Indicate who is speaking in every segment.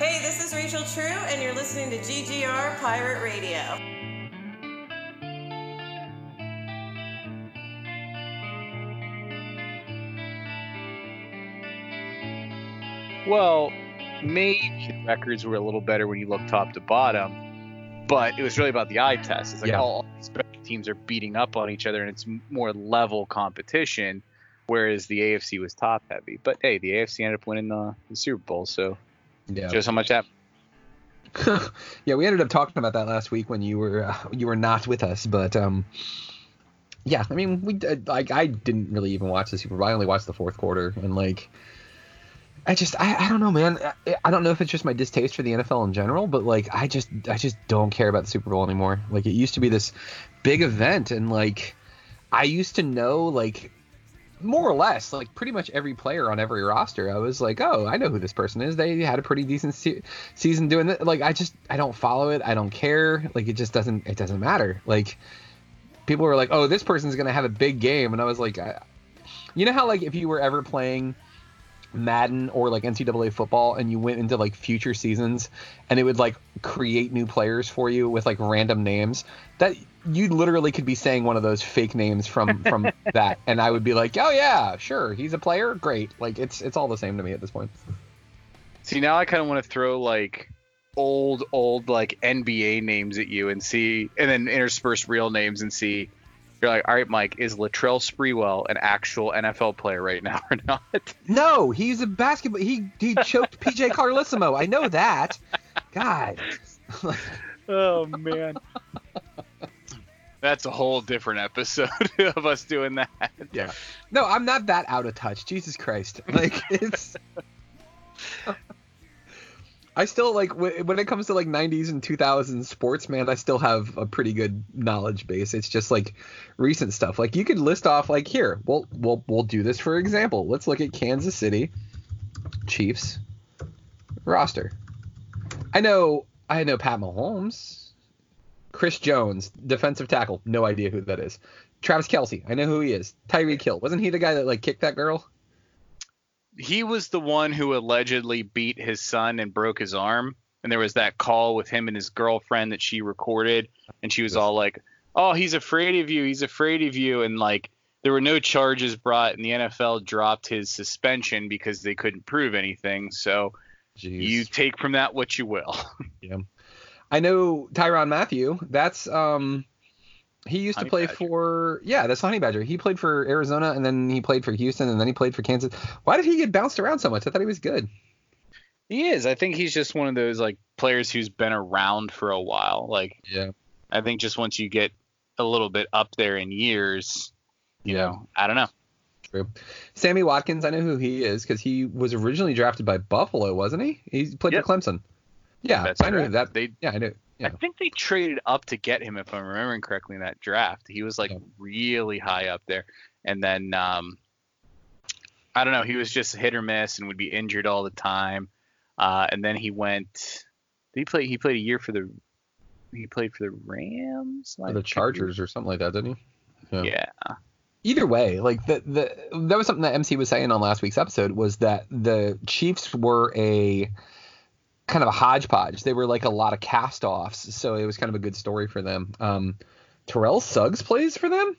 Speaker 1: Hey, this is Rachel True, and you're listening to GGR Pirate Radio.
Speaker 2: Well, maybe the records were a little better when you look top to bottom, but it was really about the eye test. It's like
Speaker 3: Yeah.
Speaker 2: all these teams are beating up on each other, and it's more level competition, whereas the AFC was top heavy. But hey, the AFC ended up winning the, the Super Bowl, so
Speaker 3: Yeah.
Speaker 2: shows how much that.
Speaker 3: yeah, we ended up talking about that last week when you were uh, you were not with us, but um, yeah, I mean, we did- like I didn't really even watch the Super Bowl. I only watched the fourth quarter, and like, I just I, I don't know, man. I, I don't know if it's just my distaste for the NFL in general, but like I just I just don't care about the Super Bowl anymore. Like it used to be this big event, and like I used to know like more or less like pretty much every player on every roster. I was like, oh, I know who this person is. They had a pretty decent se- season doing that. Like I just I don't follow it. I don't care. Like it just doesn't it doesn't matter. Like people were like, oh, this person's gonna have a big game, and I was like, I, you know how like if you were ever playing Madden or like NCAA football and you went into like future seasons and it would like create new players for you with like random names that you literally could be saying one of those fake names from from that and I would be like, "Oh yeah, sure, he's a player. Great." Like it's it's all the same to me at this point.
Speaker 2: See, now I kind of want to throw like old, old like NBA names at you and see, and then intersperse real names and see. You're like, all right, Mike, is Latrell Sprewell an actual NFL player right now or not?
Speaker 3: No, he's a basketball he he choked PJ Carlesimo. I know that. God.
Speaker 2: Oh man. That's a whole different episode of us doing that.
Speaker 3: Yeah. No, I'm not that out of touch. Jesus Christ. Like it's I still like when it comes to like 90s and 2000s sports, man, I still have a pretty good knowledge base. It's just like recent stuff. Like you could list off like here, we'll we'll we'll do this for example. Let's look at Kansas City Chiefs roster. I know I know Pat Mahomes, Chris Jones, defensive tackle, no idea who that is. Travis Kelce, I know who he is. Tyreek Hill. wasn't he the guy that like kicked that girl?
Speaker 2: He was the one who allegedly beat his son and broke his arm. And there was that call with him and his girlfriend that she recorded. And she was all like, oh, he's afraid of you. He's afraid of you. And like, there were no charges brought, and the NFL dropped his suspension because they couldn't prove anything. So
Speaker 3: Jeez.
Speaker 2: you take from that what you will. Yeah.
Speaker 3: I know Tyrann Mathieu. That's um he used
Speaker 2: Honey
Speaker 3: to play
Speaker 2: Badger.
Speaker 3: for yeah, that's Honey Badger. He played for Arizona and then he played for Houston and then he played for Kansas. Why did he get bounced around so much? I thought he was good.
Speaker 2: He is. I think he's just one of those like players who's been around for a while. Like
Speaker 3: Yeah.
Speaker 2: I think just once you get a little bit up there in years, you know, I don't know.
Speaker 3: True. Sammy Watkins, I know who he is because he was originally drafted by Buffalo, wasn't he? He played
Speaker 2: Yep.
Speaker 3: for Clemson. Yeah,
Speaker 2: That's
Speaker 3: I knew
Speaker 2: correct.
Speaker 3: that.
Speaker 2: They
Speaker 3: Yeah, I knew.
Speaker 2: I think they traded up to get him if I'm remembering correctly in that draft. He was like
Speaker 3: Yeah.
Speaker 2: really high up there. And then um I don't know, he was just hit or miss and would be injured all the time. Uh and then he went he played he played a year for the he played for the Rams
Speaker 3: Or
Speaker 2: like
Speaker 3: the Chargers or something like that, didn't he? Yeah.
Speaker 2: Yeah.
Speaker 3: either way, like the the that was something that MC was saying on last week's episode was that the Chiefs were a kind of a hodgepodge. They were like a lot of cast-offs, so it was kind of a good story for them. Um, Terrell Suggs plays for them.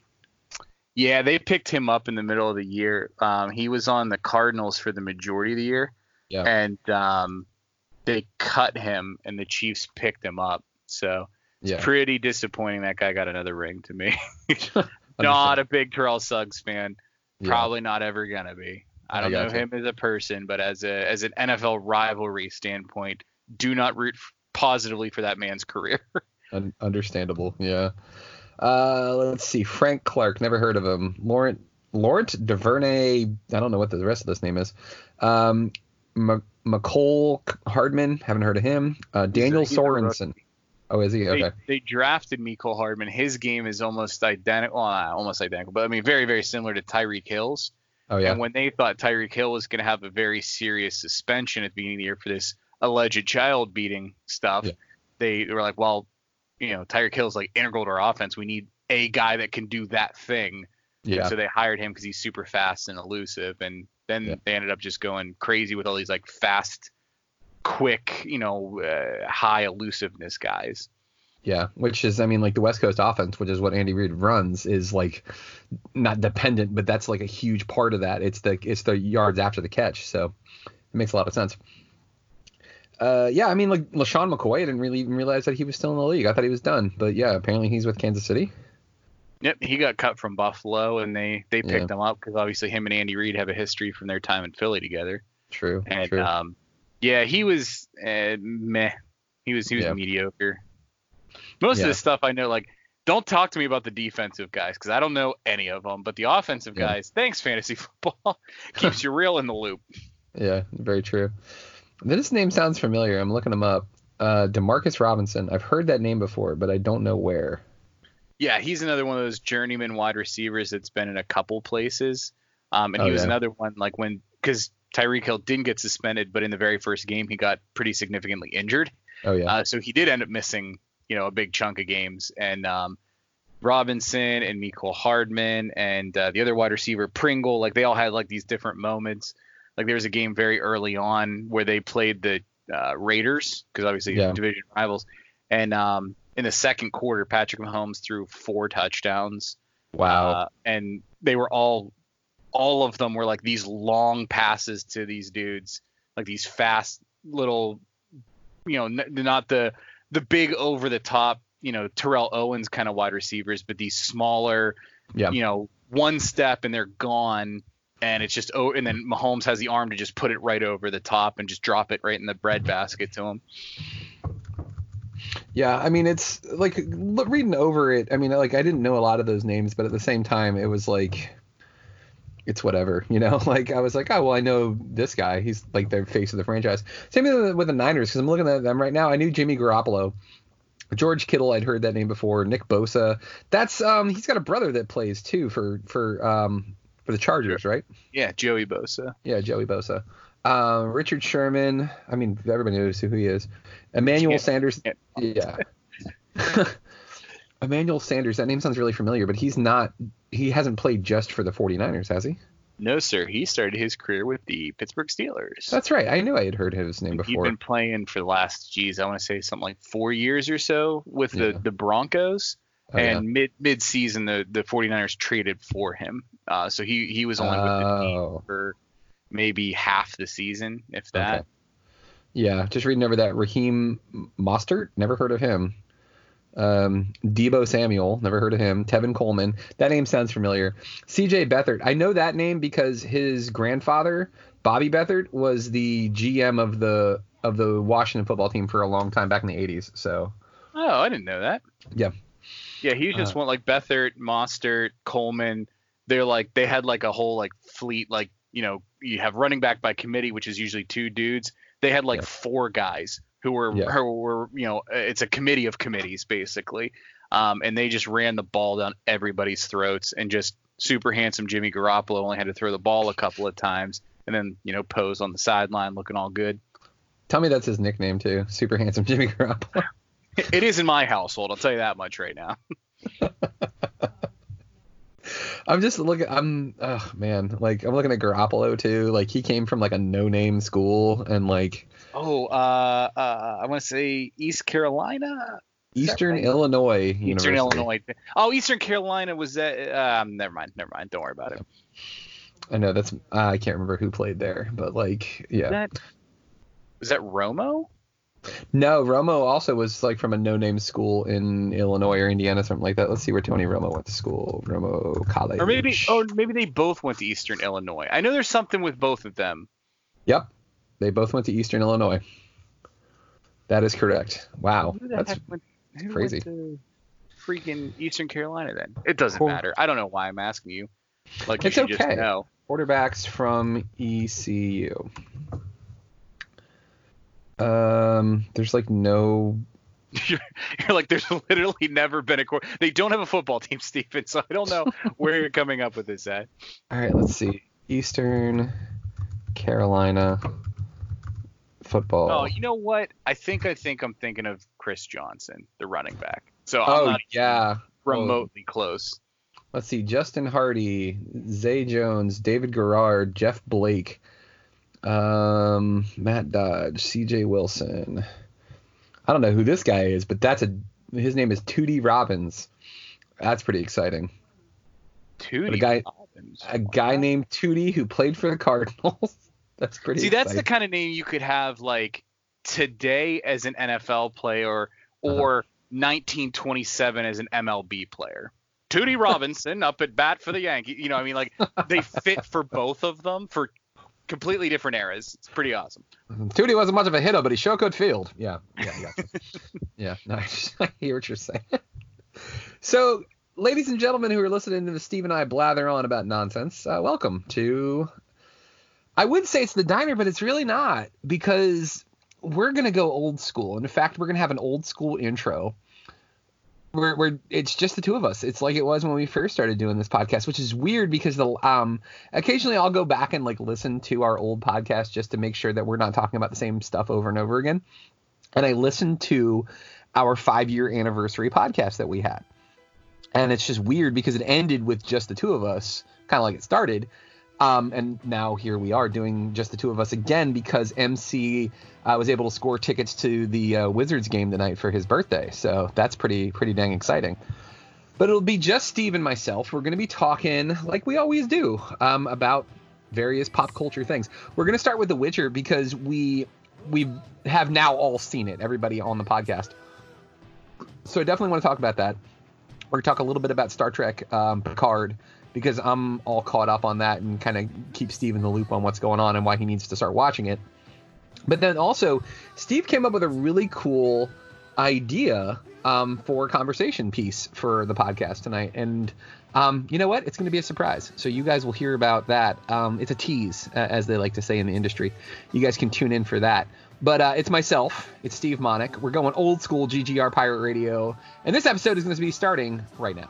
Speaker 2: Yeah, they picked him up in the middle of the year. Um, he was on the Cardinals for the majority of the year,
Speaker 3: Yeah.
Speaker 2: and um, they cut him, and the Chiefs picked him up. So it's
Speaker 3: Yeah,
Speaker 2: pretty disappointing that guy got another ring to me. not a big Terrell Suggs fan.
Speaker 3: Yeah.
Speaker 2: Probably not ever gonna be. I
Speaker 3: I
Speaker 2: don't know
Speaker 3: gotcha.
Speaker 2: him as a person, but as a as an NFL rivalry standpoint, do not root f- positively for that man's career.
Speaker 3: Un- understandable. Yeah. Uh, let's see. Frank Clark. Never heard of him. Laurent Laurent Duvernay. I don't know what the rest of this name is. Um, M- Mecole Hardman. Haven't heard of him. Uh, Daniel Sorensen. Oh, is he? Okay.
Speaker 2: they drafted Miko Hardman. His game is almost identical, well, almost identical, but I mean very very similar to Tyreek Hill's.
Speaker 3: Oh yeah.
Speaker 2: And when they thought Tyreek Hill was going to have a very serious suspension at the beginning of the year for this alleged child beating stuff,
Speaker 3: Yeah.
Speaker 2: they were like, well, you know, Tyreek Hill's like integral to our offense. We need a guy that can do that thing. And
Speaker 3: Yeah.
Speaker 2: so they hired him because he's super fast and elusive. And then
Speaker 3: Yeah.
Speaker 2: they ended up just going crazy with all these like fast quick, you know, uh, high elusiveness guys.
Speaker 3: Yeah, which is, I mean, like the West Coast offense, which is what Andy Reid runs, is like not dependent, but that's like a huge part of that. It's the it's the yards after the catch, so it makes a lot of sense. Uh, yeah, I mean, like LeSean McCoy, I didn't really even realize that he was still in the league. I thought he was done, but yeah, apparently he's with Kansas City.
Speaker 2: Yep, he got cut from Buffalo, and they they picked
Speaker 3: Yeah.
Speaker 2: him up because obviously him and Andy Reid have a history from their time in Philly together.
Speaker 3: True,
Speaker 2: And
Speaker 3: true.
Speaker 2: um, yeah, he was uh, meh. He was he was
Speaker 3: Yeah.
Speaker 2: mediocre. Most
Speaker 3: Yeah.
Speaker 2: of the stuff I know, like, don't talk to me about the defensive guys because I don't know any of them. But the offensive
Speaker 3: Yeah.
Speaker 2: guys, thanks fantasy football, keeps you real in the loop.
Speaker 3: yeah, very true. This name sounds familiar. I'm looking him up. Uh, Demarcus Robinson. I've heard that name before, but I don't know where.
Speaker 2: Yeah, he's another one of those journeyman wide receivers that's been in a couple places. Um, and
Speaker 3: Oh,
Speaker 2: he was
Speaker 3: yeah.
Speaker 2: another one like when because Tyreek Hill didn't get suspended, but in the very first game he got pretty significantly injured.
Speaker 3: Oh yeah,
Speaker 2: Uh, so he did end up missing, you know, a big chunk of games. And um, Robinson and Miko Hardman and uh, the other wide receiver Pringle, like they all had like these different moments. Like there was a game very early on where they played the uh, Raiders because obviously
Speaker 3: Yeah.
Speaker 2: division rivals, and um, in the second quarter, Patrick Mahomes threw four touchdowns.
Speaker 3: wow.
Speaker 2: Uh, and they were all, all of them were like these long passes to these dudes, like these fast little, you know, n- not the the big over the top, you know, Terrell Owens kind of wide receivers, but these smaller,
Speaker 3: Yeah.
Speaker 2: you know, one step and they're gone. And it's just oh, and then Mahomes has the arm to just put it right over the top and just drop it right in the bread basket to him.
Speaker 3: Yeah, I mean it's like reading over it. I mean, like I didn't know a lot of those names, but at the same time, it was like it's whatever, you know. Like I was like, oh well, I know this guy. He's like the face of the franchise. Same with the, with the Niners because I'm looking at them right now. I knew Jimmy Garoppolo, George Kittle. I'd heard that name before. Nick Bosa. That's um he's got a brother that plays too for for um for the Chargers, right?
Speaker 2: Yeah, Joey Bosa.
Speaker 3: Yeah, Joey Bosa. Uh, Richard Sherman. I mean, everybody knows who he is. Emmanuel
Speaker 2: Can't-
Speaker 3: Sanders. Yeah. Emmanuel Sanders. That name sounds really familiar, but he's not. He hasn't played just for the 49ers, has he?
Speaker 2: No, sir. He started his career with the Pittsburgh Steelers.
Speaker 3: That's right. I knew I had heard his name
Speaker 2: He's
Speaker 3: before.
Speaker 2: been playing for the last, geez, I want to say something like four years or so with the,
Speaker 3: Yeah.
Speaker 2: the Broncos.
Speaker 3: Oh, yeah.
Speaker 2: and mid mid season, the, the 49ers traded for him. Uh, so he, he was only with the team
Speaker 3: Oh.
Speaker 2: for maybe half the season, if that.
Speaker 3: Okay. Yeah, just reading over that. Raheem Mostert, never heard of him. Um, Deebo Samuel, never heard of him. Tevin Coleman, that name sounds familiar. CJ Beathard, I know that name because his grandfather, Bobby Beathard, was the GM of the of the Washington football team for a long time back in the 80s. So
Speaker 2: Oh, I didn't know that.
Speaker 3: Yeah.
Speaker 2: Yeah, he just
Speaker 3: Uh,
Speaker 2: went like Beathard, Mostert, Coleman. They're like they had like a whole like fleet like you know you have running back by committee, which is usually two dudes. They had like
Speaker 3: Yeah.
Speaker 2: four guys who were
Speaker 3: Yeah.
Speaker 2: who were you know it's a committee of committees basically, um, and they just ran the ball down everybody's throats and just super handsome Jimmy Garoppolo only had to throw the ball a couple of times and then you know pose on the sideline looking all good.
Speaker 3: tell me that's his nickname too. Super handsome Jimmy Garoppolo.
Speaker 2: It is in my household, I'll tell you that much right now.
Speaker 3: I'm just looking. I'm, oh man, like I'm looking at Garoppolo too. Like he came from like a no-name school and like
Speaker 2: Oh, uh, uh, I want to say East Carolina,
Speaker 3: Eastern
Speaker 2: right?
Speaker 3: Illinois
Speaker 2: Eastern
Speaker 3: University.
Speaker 2: Illinois. Oh, Eastern Carolina was that? Um, never mind, never mind. Don't worry about it.
Speaker 3: I know that's I can't remember who played there, but like yeah.
Speaker 2: That was that Romo?
Speaker 3: No, Romo also was like from a no-name school in Illinois or Indiana, something like that. Let's see where Tony Romo went to school. Romo College.
Speaker 2: Or maybe, oh, maybe they both went to Eastern Illinois. I know there's something with both of them.
Speaker 3: Yep, they both went to Eastern Illinois. That is correct. Wow,
Speaker 2: Who the
Speaker 3: that's
Speaker 2: heck went, who
Speaker 3: crazy.
Speaker 2: Went to freaking Eastern Carolina then. It doesn't
Speaker 3: Cool.
Speaker 2: matter. I don't know why I'm asking you. Like you
Speaker 3: It's
Speaker 2: should just
Speaker 3: okay.
Speaker 2: know.
Speaker 3: quarterbacks from ECU. Um, there's like no.
Speaker 2: You're, you're like, there's literally never been a court. They don't have a football team, Stephen. So I don't know where you're coming up with this at.
Speaker 3: All right, let's see. Eastern Carolina football.
Speaker 2: Oh, you know what? I think I think I'm thinking of Chris Johnson, the running back. So I'm
Speaker 3: Oh,
Speaker 2: not
Speaker 3: yeah.
Speaker 2: remotely close.
Speaker 3: Let's see. Justin Hardy, Zay Jones, David Garrard, Jeff Blake, Um, Matt Dodge, C.J. Wilson. I don't know who this guy is, but that's a his name is Tootie Robbins. That's pretty exciting.
Speaker 2: Tootie
Speaker 3: a guy,
Speaker 2: Robbins.
Speaker 3: a guy named Tootie who played for the Cardinals. that's pretty.
Speaker 2: See, that's the kind of name you could have like today as an NFL player
Speaker 3: Uh-huh.
Speaker 2: or 1927 as an MLB player. Tootie Robinson up at bat for the Yankees. You know, I mean, like they fit for both of them for completely different eras. It's pretty awesome.
Speaker 3: Tootie wasn't much of a hitter, but he sure could field. Yeah, yeah, yeah. yeah, no, I, just- I hear what you're saying. so, ladies and gentlemen who are listening to Steve and I blather on about nonsense, uh, welcome to. I would say it's the diner, but it's really not because we're gonna go old school. And in fact, we're gonna have an old school intro. Where, where it's just the two of us. It's like it was when we first started doing this podcast, which is weird because the um occasionally I'll go back and like listen to our old podcast just to make sure that we're not talking about the same stuff over and over again. And I listened to our five year anniversary podcast that we had. And it's just weird because it ended with just the two of us, kind of like it started. Um, and now here we are doing just the two of us again because MC uh, was able to score tickets to the uh, Wizards game tonight for his birthday. So that's pretty pretty dang exciting. But it'll be just Steve and myself. We're going to be talking like we always do um, about various pop culture things. We're going to start with The Witcher because we we have now all seen it. Everybody on the podcast. So I definitely want to talk about that. We're going to talk a little bit about Star Trek um, Picard because I'm all caught up on that and kind of keep Steve in the loop on what's going on and why he needs to start watching it. But then also, Steve came up with a really cool idea um, for a conversation piece for the podcast tonight. And um, you know what? It's going to be a surprise. So you guys will hear about that. Um, it's a tease, as they like to say in the industry. You guys can tune in for that. But uh, it's myself. It's Steve Monick. We're going old school GGR Pirate Radio. And this episode is going to be starting right now.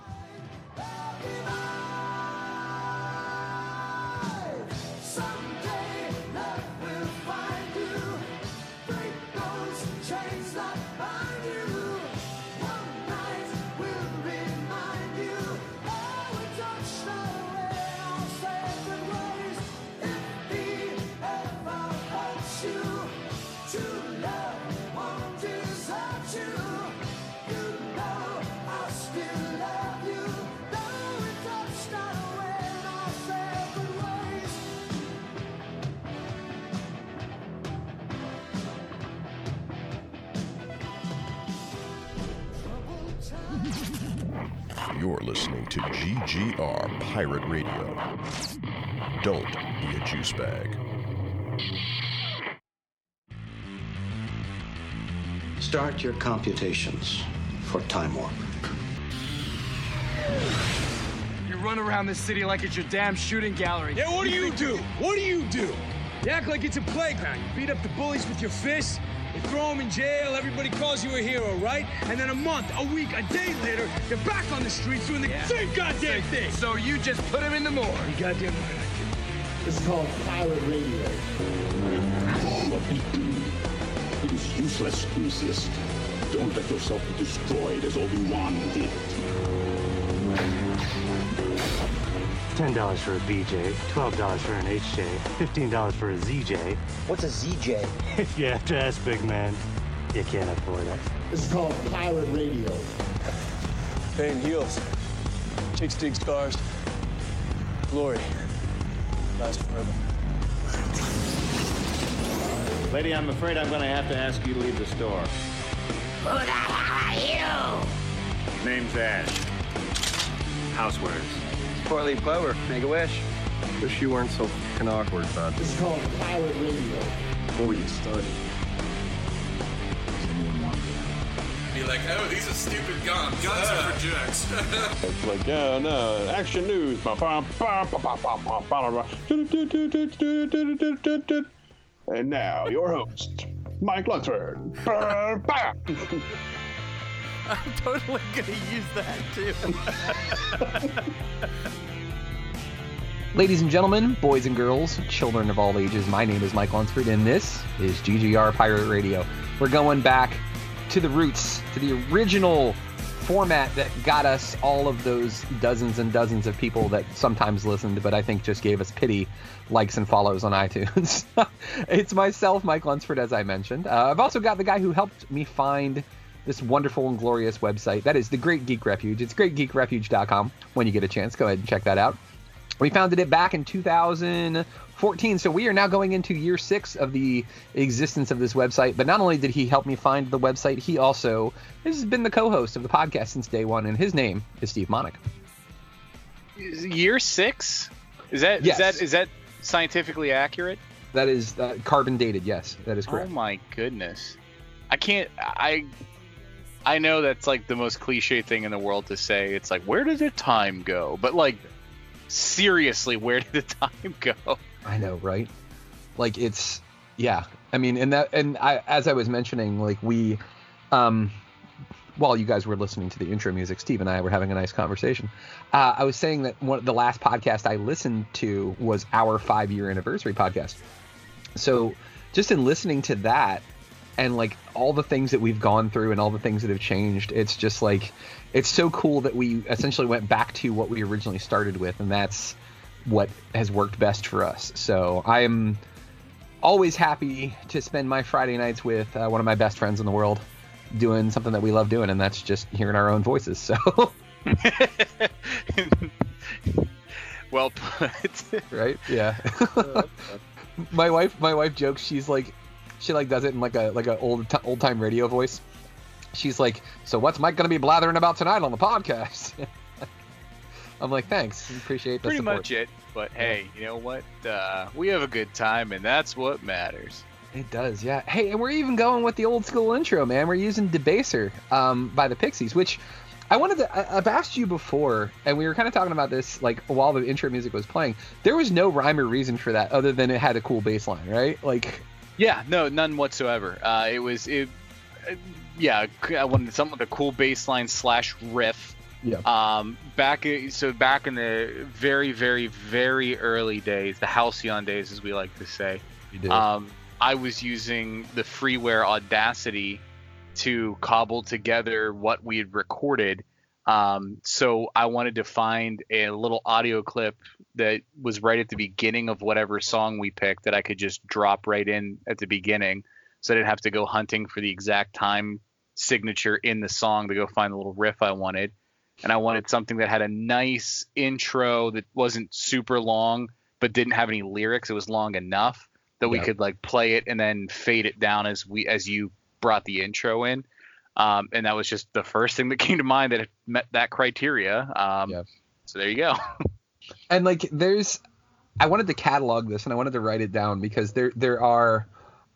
Speaker 4: To GGR Pirate Radio. Don't be a juice bag.
Speaker 5: Start your computations for Time Warp.
Speaker 6: You run around this city like it's your damn shooting gallery.
Speaker 7: Yeah, what do you do? What do you do?
Speaker 6: You act like it's a playground. You beat up the bullies with your fists.
Speaker 7: You throw them in jail, everybody calls you a hero, right? And then a month, a week, a day later, you're back on the streets doing the same goddamn thing.
Speaker 6: So you just put him in the morgue.
Speaker 7: You goddamn right I
Speaker 8: This is called pirate radio. It is useless to resist. Don't let yourself be destroyed as Obi-Wan did.
Speaker 9: Ten dollars for a BJ, twelve dollars for an HJ, fifteen dollars for a ZJ.
Speaker 10: What's a ZJ?
Speaker 9: If you have to ask, big man, you can't afford it.
Speaker 8: This is called pirate radio.
Speaker 7: Pain heals. Chicks dig scars. Glory. Lasts forever.
Speaker 11: Lady, I'm afraid I'm going to have to ask you to leave the store.
Speaker 12: Who the hell are you?
Speaker 11: Name's Ash. Housewares.
Speaker 10: Four-leaf clover. Make a wish.
Speaker 13: Wish you weren't so fucking awkward, bud.
Speaker 8: This is called pirate radio.
Speaker 13: Before we get started,
Speaker 14: Be like, oh, these are stupid guns. Guns are for jerks.
Speaker 13: it's like, oh no, action news. And now, your host, Mike Lunsford.
Speaker 15: I'm totally gonna use that too.
Speaker 3: Ladies and gentlemen, boys and girls, children of all ages, my name is Mike Lunsford, and this is GGR Pirate Radio. We're going back to the roots, to the original format that got us all of those dozens and dozens of people that sometimes listened, but I think just gave us pity, likes and follows on iTunes. it's myself, Mike Lunsford, as I mentioned. Uh, I've also got the guy who helped me find this wonderful and glorious website. That is the Great Geek Refuge. It's greatgeekrefuge.com. When you get a chance, go ahead and check that out. We founded it back in 2014, so we are now going into year six of the existence of this website. But not only did he help me find the website, he also has been the co-host of the podcast since day one, and his name is Steve Monick.
Speaker 2: Year six? Is that
Speaker 3: Yes.
Speaker 2: is that is that scientifically accurate?
Speaker 3: That is uh, carbon dated. Yes, that is correct.
Speaker 2: Oh my goodness. I can't I I know that's like the most cliche thing in the world to say. It's like where did the time go? But like seriously, where did the time go?
Speaker 3: I know, right? Like it's yeah. I mean, and that and I as I was mentioning, like we um while you guys were listening to the intro music, Steve and I were having a nice conversation. Uh, I was saying that one of the last podcast I listened to was our five year anniversary podcast. So just in listening to that and like all the things that we've gone through and all the things that have changed, it's just like it's so cool that we essentially went back to what we originally started with, and that's what has worked best for us. So I am always happy to spend my Friday nights with uh, one of my best friends in the world, doing something that we love doing, and that's just hearing our own voices. So
Speaker 2: well put.
Speaker 3: right, yeah. my wife, my wife jokes. She's like, she like does it in like a like a old t- old time radio voice. She's like, so what's Mike gonna be blathering about tonight on the podcast? I'm like, thanks, appreciate the
Speaker 2: Pretty
Speaker 3: support.
Speaker 2: much it. But hey, you know what? Uh, we have a good time and that's what matters.
Speaker 3: It does, yeah. Hey, and we're even going with the old school intro, man. We're using Debaser um, by the Pixies, which I wanted to. I, I've asked you before, and we were kind of talking about this like while the intro music was playing. There was no rhyme or reason for that other than it had a cool bass line, right? Like,
Speaker 2: Yeah, no, none whatsoever. Uh, it was it, uh, yeah, I wanted something with a cool bass line slash riff.
Speaker 3: Yeah.
Speaker 2: Um, back so back in the very very very early days, the halcyon days, as we like to say.
Speaker 3: You did.
Speaker 2: Um, I was using the freeware Audacity to cobble together what we had recorded. Um, so I wanted to find a little audio clip that was right at the beginning of whatever song we picked that I could just drop right in at the beginning, so I didn't have to go hunting for the exact time signature in the song to go find the little riff I wanted. And I wanted something that had a nice intro that wasn't super long, but didn't have any lyrics. It was long enough that we could like play it and then fade it down as we as you brought the intro in. Um, and that was just the first thing that came to mind that met that criteria. Um, So there you go.
Speaker 3: and like, there's. I wanted to catalog this and I wanted to write it down because there there are,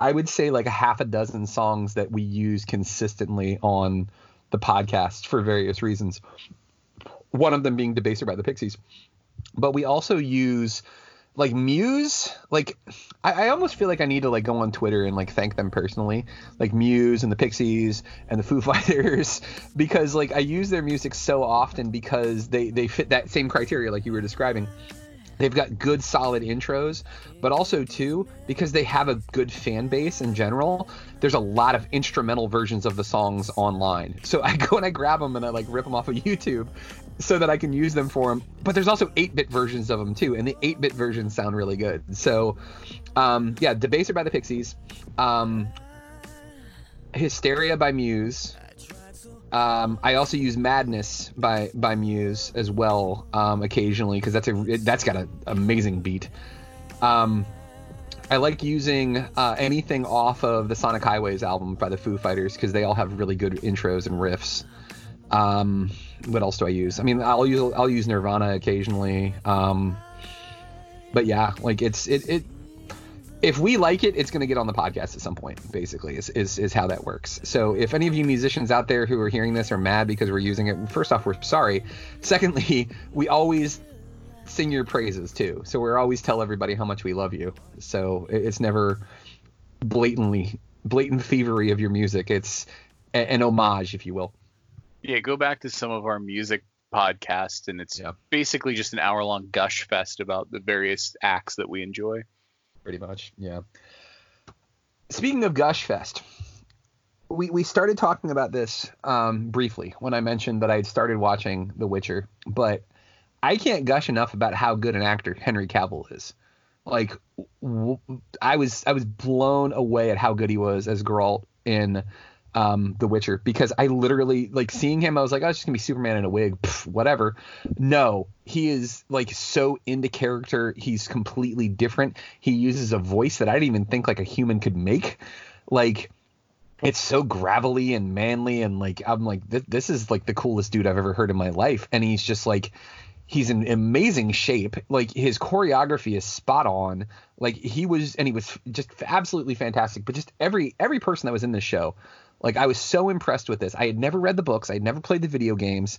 Speaker 3: I would say like a half a dozen songs that we use consistently on the podcast for various reasons. One of them being Debaser by the Pixies, but we also use like Muse. Like I, I almost feel like I need to like go on Twitter and like thank them personally, like Muse and the Pixies and the Foo Fighters, because like I use their music so often because they they fit that same criteria like you were describing. They've got good solid intros, but also too because they have a good fan base in general. There's a lot of instrumental versions of the songs online. So I go and I grab them and I like rip them off of YouTube so that I can use them for them. But there's also 8-bit versions of them too, and the 8-bit versions sound really good. So um, yeah, Debaser by the Pixies, um, Hysteria by Muse. Um, I also use Madness by by Muse as well um, occasionally because that's a that's got an amazing beat. Um, I like using uh, anything off of the Sonic Highways album by the Foo Fighters because they all have really good intros and riffs. Um, what else do I use? I mean, I'll use I'll use Nirvana occasionally. Um, but yeah, like it's it it if we like it, it's going to get on the podcast at some point. Basically, is, is is how that works. So if any of you musicians out there who are hearing this are mad because we're using it, first off, we're sorry. Secondly, we always sing your praises too. So we're always tell everybody how much we love you. So it's never blatantly blatant thievery of your music. It's an homage, if you will.
Speaker 2: Yeah, go back to some of our music podcasts, and it's basically just an hour long gush fest about the various acts that we enjoy.
Speaker 3: Pretty much, yeah. Speaking of Gush Fest, we we started talking about this um, briefly when I mentioned that I had started watching The Witcher, but I can't gush enough about how good an actor Henry Cavill is. Like, w- I was I was blown away at how good he was as Geralt in um, The Witcher because I literally like seeing him. I was like, oh, it's just gonna be Superman in a wig, Pff, whatever. No, he is like so into character. He's completely different. He uses a voice that I didn't even think like a human could make. Like it's so gravelly and manly and like I'm like this, this is like the coolest dude I've ever heard in my life and he's just like he's in amazing shape like his choreography is spot on like he was and he was just absolutely fantastic but just every every person that was in this show like I was so impressed with this I had never read the books I had never played the video games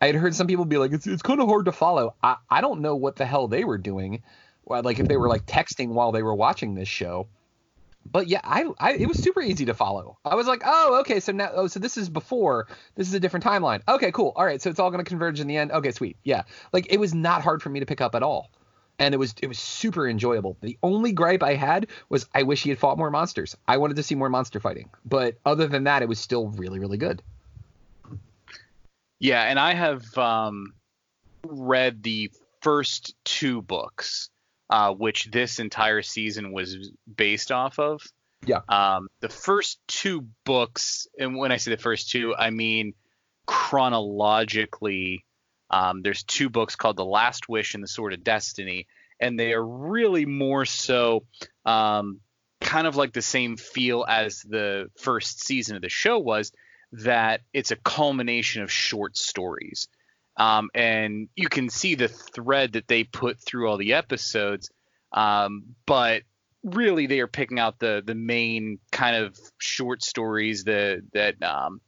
Speaker 3: I had heard some people be like it's it's kind of hard to follow I I don't know what the hell they were doing like if they were like texting while they were watching this show but yeah, I, I it was super easy to follow. I was like, oh, okay, so now, oh, so this is before, this is a different timeline. Okay, cool. All right, so it's all going to converge in the end. Okay, sweet. Yeah, like it was not hard for me to pick up at all, and it was it was super enjoyable. The only gripe I had was I wish he had fought more monsters. I wanted to see more monster fighting, but other than that, it was still really really good.
Speaker 2: Yeah, and I have um, read the first two books, uh, which this entire season was based off of.
Speaker 3: Yeah.
Speaker 2: Um, the first two books, and when I say the first two, I mean chronologically. Um, there's two books called The Last Wish and The Sword of Destiny, and they are really more so um, kind of like the same feel as the first season of the show was that it's a culmination of short stories. Um, and you can see the thread that they put through all the episodes. Um, but really, they are picking out the the main kind of short stories that that um,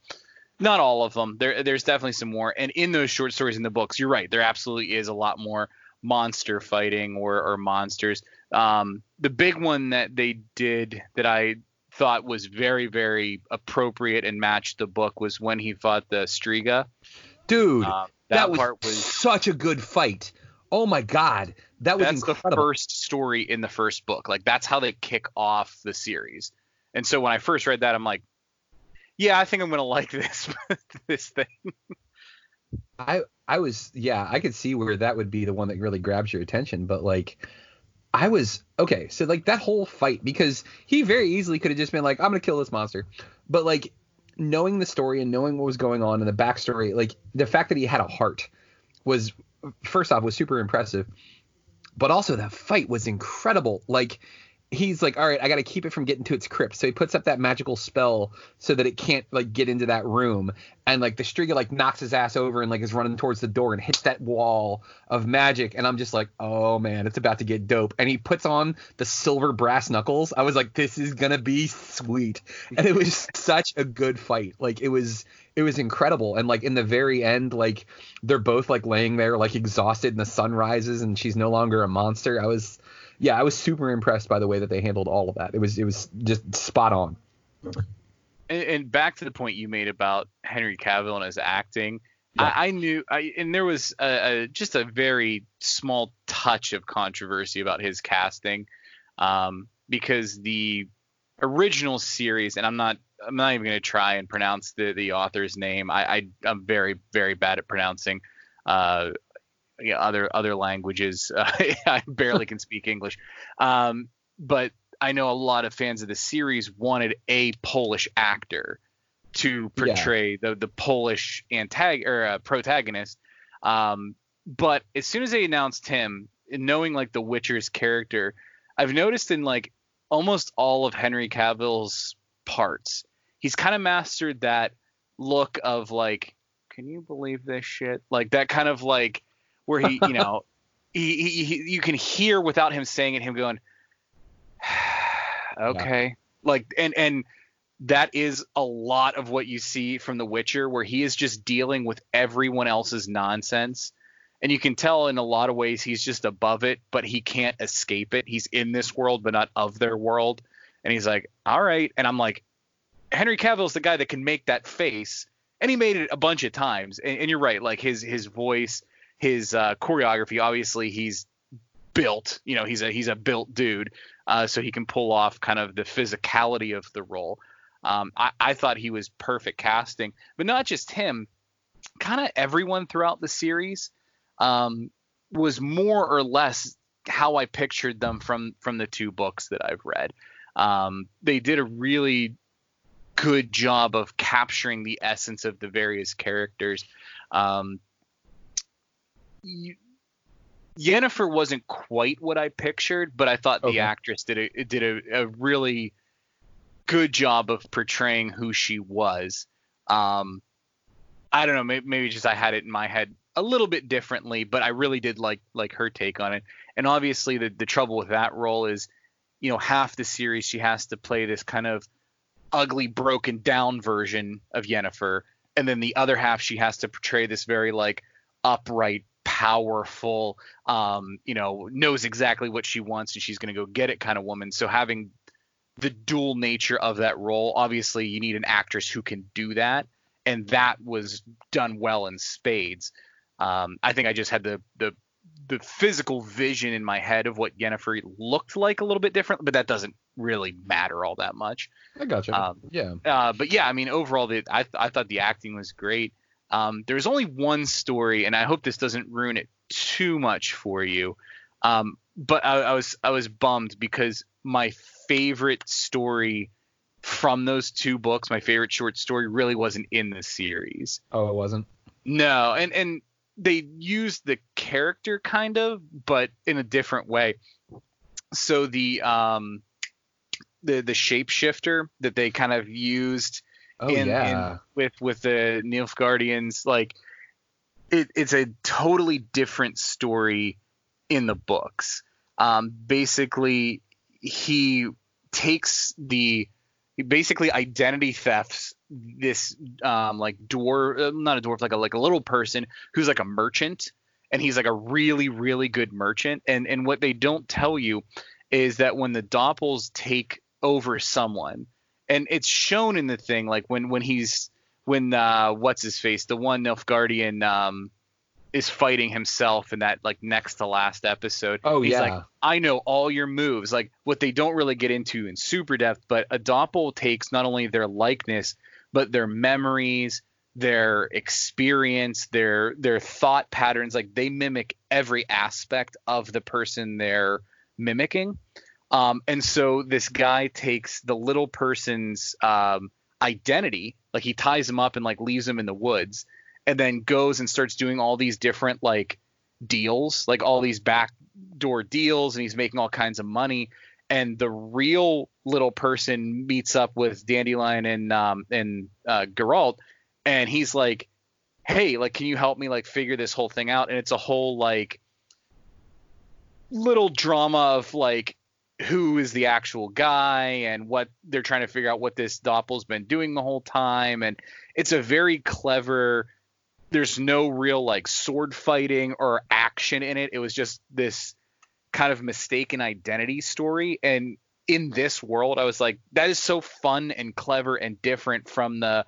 Speaker 2: not all of them. There there's definitely some more. And in those short stories in the books, you're right. There absolutely is a lot more monster fighting or, or monsters. Um, the big one that they did that I thought was very very appropriate and matched the book was when he fought the Striga.
Speaker 3: Dude,
Speaker 2: Uh,
Speaker 3: that,
Speaker 2: that
Speaker 3: was,
Speaker 2: part was-
Speaker 3: such a good fight. Oh my god, that was
Speaker 2: that's
Speaker 3: incredible.
Speaker 2: the first story in the first book. Like that's how they kick off the series. And so when I first read that, I'm like, yeah, I think I'm gonna like this this thing.
Speaker 3: I I was yeah, I could see where that would be the one that really grabs your attention, but like I was okay, so like that whole fight because he very easily could have just been like, I'm gonna kill this monster. But like knowing the story and knowing what was going on and the backstory, like the fact that he had a heart was first off was super impressive. But also that fight was incredible. Like he's like, all right, I got to keep it from getting to its crypt. So he puts up that magical spell so that it can't like get into that room. And like the Striga like knocks his ass over and like is running towards the door and hits that wall of magic. And I'm just like, oh man, it's about to get dope. And he puts on the silver brass knuckles. I was like, this is gonna be sweet. And it was such a good fight. Like it was it was incredible. And like in the very end, like they're both like laying there like exhausted and the sun rises and she's no longer a monster. I was yeah, I was super impressed by the way that they handled all of that. It was it was just spot on.
Speaker 2: And, and back to the point you made about Henry Cavill and his acting. I, I knew, I, and there was a, a, just a very small touch of controversy about his casting, um, because the original series, and I'm not, I'm not even going to try and pronounce the the author's name. I, I I'm very very bad at pronouncing uh, you know, other other languages. Uh, I barely can speak English, um, but I know a lot of fans of the series wanted a Polish actor to portray the the Polish antag- or uh, protagonist. Um, but as soon as they announced him, knowing like the Witcher's character, I've noticed in like almost all of Henry Cavill's parts, he's kind of mastered that look of like, can you believe this shit? Like that kind of like where he, you know, he, he, he you can hear without him saying it, him going, okay, like and and that is a lot of what you see from The Witcher, where he is just dealing with everyone else's nonsense. And you can tell in a lot of ways he's just above it, but he can't escape it. He's in this world, but not of their world. And he's like, all right. And I'm like, Henry Cavill's the guy that can make that face. And he made it a bunch of times. And, and you're right. Like his, his voice, his uh, choreography, obviously he's built, you know, he's a, he's a built dude. Uh, so he can pull off kind of the physicality of the role. Um, I, I thought he was perfect casting, but not just him. Kind of everyone throughout the series um, was more or less how I pictured them from from the two books that I've read. Um, they did a really good job of capturing the essence of the various characters. Um, you, Yennefer wasn't quite what I pictured, but I thought the
Speaker 3: Okay.
Speaker 2: actress did a did a, a really good job of portraying who she was. Um, I don't know, maybe, maybe just I had it in my head a little bit differently, but I really did like like her take on it. And obviously, the the trouble with that role is, you know, half the series she has to play this kind of ugly, broken down version of Yennefer, and then the other half she has to portray this very like upright, powerful, um, you know, knows exactly what she wants and she's going to go get it kind of woman. So having the dual nature of that role, obviously you need an actress who can do that, and that was done well in spades. Um, I think I just had the the the physical vision in my head of what Yennefer looked like a little bit different, but that doesn't really matter all that much.
Speaker 3: I gotcha.
Speaker 2: Um,
Speaker 3: yeah.
Speaker 2: Uh, but yeah, I mean, overall, the, I, I thought the acting was great. Um, there's only one story, and I hope this doesn't ruin it too much for you. Um, but I, I was I was bummed because my favorite story from those two books, my favorite short story, really wasn't in the series.
Speaker 3: Oh, it wasn't.
Speaker 2: No, and and they used the character kind of, but in a different way. So the um the the shapeshifter that they kind of used
Speaker 3: Oh
Speaker 2: in,
Speaker 3: yeah.
Speaker 2: in with with the Nilfgaardians, like it, it's a totally different story in the books. Um, basically, he takes the he basically identity thefts this um, like dwarf, uh, not a dwarf, like a like a little person who's like a merchant, and he's like a really really good merchant. And and what they don't tell you is that when the Doppels take over someone, and it's shown in the thing like when when he's when uh what's his face the one Nilfgaardian um is fighting himself in that like next to last episode.
Speaker 3: Oh,
Speaker 2: he's
Speaker 3: yeah.
Speaker 2: like I know all your moves. Like what they don't really get into in super depth, but a Doppel takes not only their likeness but their memories, their experience, their their thought patterns. Like they mimic every aspect of the person they're mimicking. Um, and so this guy takes the little person's um, identity, like he ties him up and like leaves him in the woods, and then goes and starts doing all these different like deals, like all these backdoor deals, and he's making all kinds of money. And the real little person meets up with Dandelion and um, and uh, Geralt, and he's like, "Hey, like, can you help me like figure this whole thing out?" And it's a whole like little drama of like who is the actual guy and what they're trying to figure out what this Doppel's been doing the whole time. And it's a very clever. There's no real like sword fighting or action in it. It was just this kind of mistaken identity story. And in this world, I was like, that is so fun and clever and different from the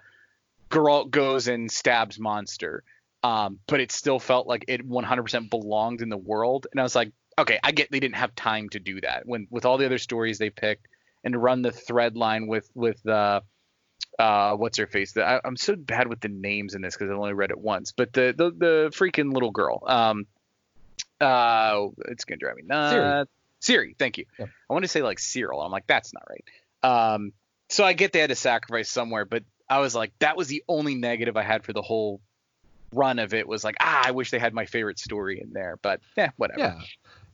Speaker 2: Geralt goes and stabs monster. Um, but it still felt like it 100% belonged in the world. And I was like, okay, I get they didn't have time to do that when with all the other stories they picked and to run the thread line with with uh, uh, what's her face? The, I, I'm so bad with the names in this because I only read it once. But the the, the freaking little girl. Um, uh, it's gonna drive me nuts. Ciri, thank you.
Speaker 3: Yep.
Speaker 2: I want to say like Cyril. I'm like, that's not right. Um, so I get they had to sacrifice somewhere, but I was like, that was the only negative I had for the whole run of it was like, ah, I wish they had my favorite story in there, but yeah, whatever.
Speaker 3: Yeah.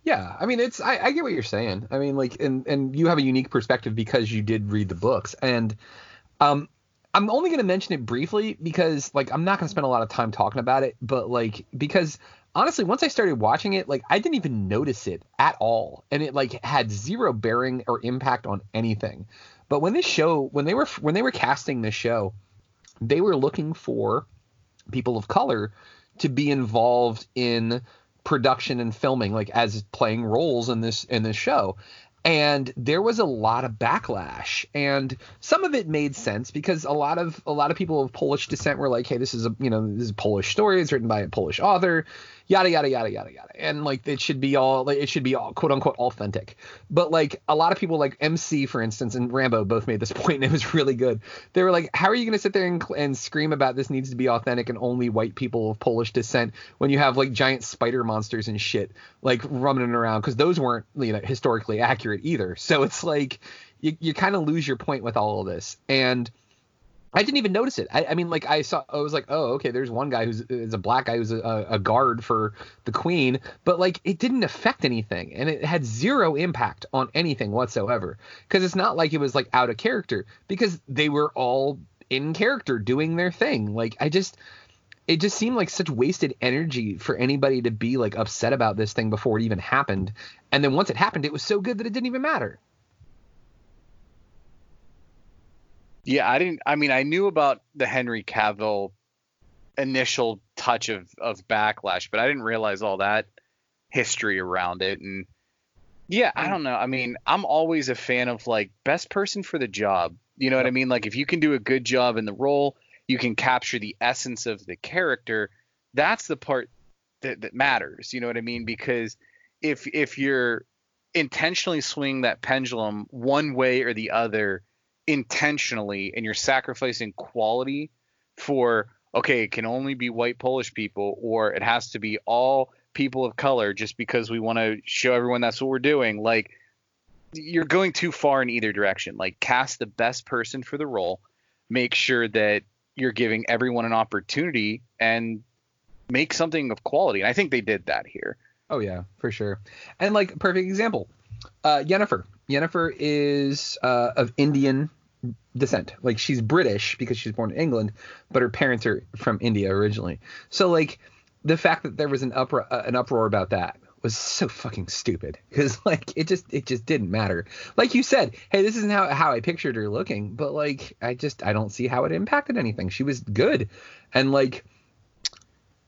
Speaker 3: Yeah, I mean it's I, I get what you're saying. I mean like and and you have a unique perspective because you did read the books and um I'm only going to mention it briefly because like I'm not going to spend a lot of time talking about it, but like because honestly once I started watching it like I didn't even notice it at all and it like had zero bearing or impact on anything. But when this show when they were when they were casting this show, they were looking for people of color to be involved in production and filming like as playing roles in this in this show and there was a lot of backlash. And some of it made sense because a lot of a lot of people of polish descent were like hey this is a you know this is a polish story. It's written by a polish author. Yada yada yada yada yada. And like it should be all like it should be all quote unquote authentic. But like a lot of people like mc for instance and rambo both made this point and it was really good. They were like how are you going to sit there and, and scream about this needs to be authentic and only white people of polish descent when you have like giant spider monsters and shit like running around? Because those weren't you know historically accurate either so it's like you, you kind of lose your point with all of this and I didn't even notice it. I, I, mean, like I saw, I was like, oh, okay, there's one guy who's is a black guy who's a, a, guard for the queen, but like it didn't affect anything, and it had zero impact on anything whatsoever. Because it's not like it was like out of character, because they were all in character doing their thing. Like I just, it just seemed like such wasted energy for anybody to be like upset about this thing before it even happened, and then once it happened, it was so good that it didn't even matter.
Speaker 2: Yeah, I didn't. I mean, I knew about the Henry Cavill initial touch of of backlash, but I didn't realize all that history around it. And yeah, I don't know. I mean, I'm always a fan of like best person for the job. You know what I mean? Like if you can do a good job in the role, you can capture the essence of the character. That's the part that, that matters. You know what I mean? Because if if you're intentionally swinging that pendulum one way or the other intentionally and you're sacrificing quality for okay it can only be white polish people or it has to be all people of color just because we want to show everyone that's what we're doing like you're going too far in either direction like cast the best person for the role make sure that you're giving everyone an opportunity and make something of quality and i think they did that here
Speaker 3: oh yeah for sure and like perfect example uh jennifer Yennefer is uh, of Indian descent. Like she's British because she's born in England, but her parents are from India originally. So like the fact that there was an uproar, uh, an uproar about that was so fucking stupid because like it just it just didn't matter. Like you said, hey, this isn't how how I pictured her looking, but like I just I don't see how it impacted anything. She was good, and like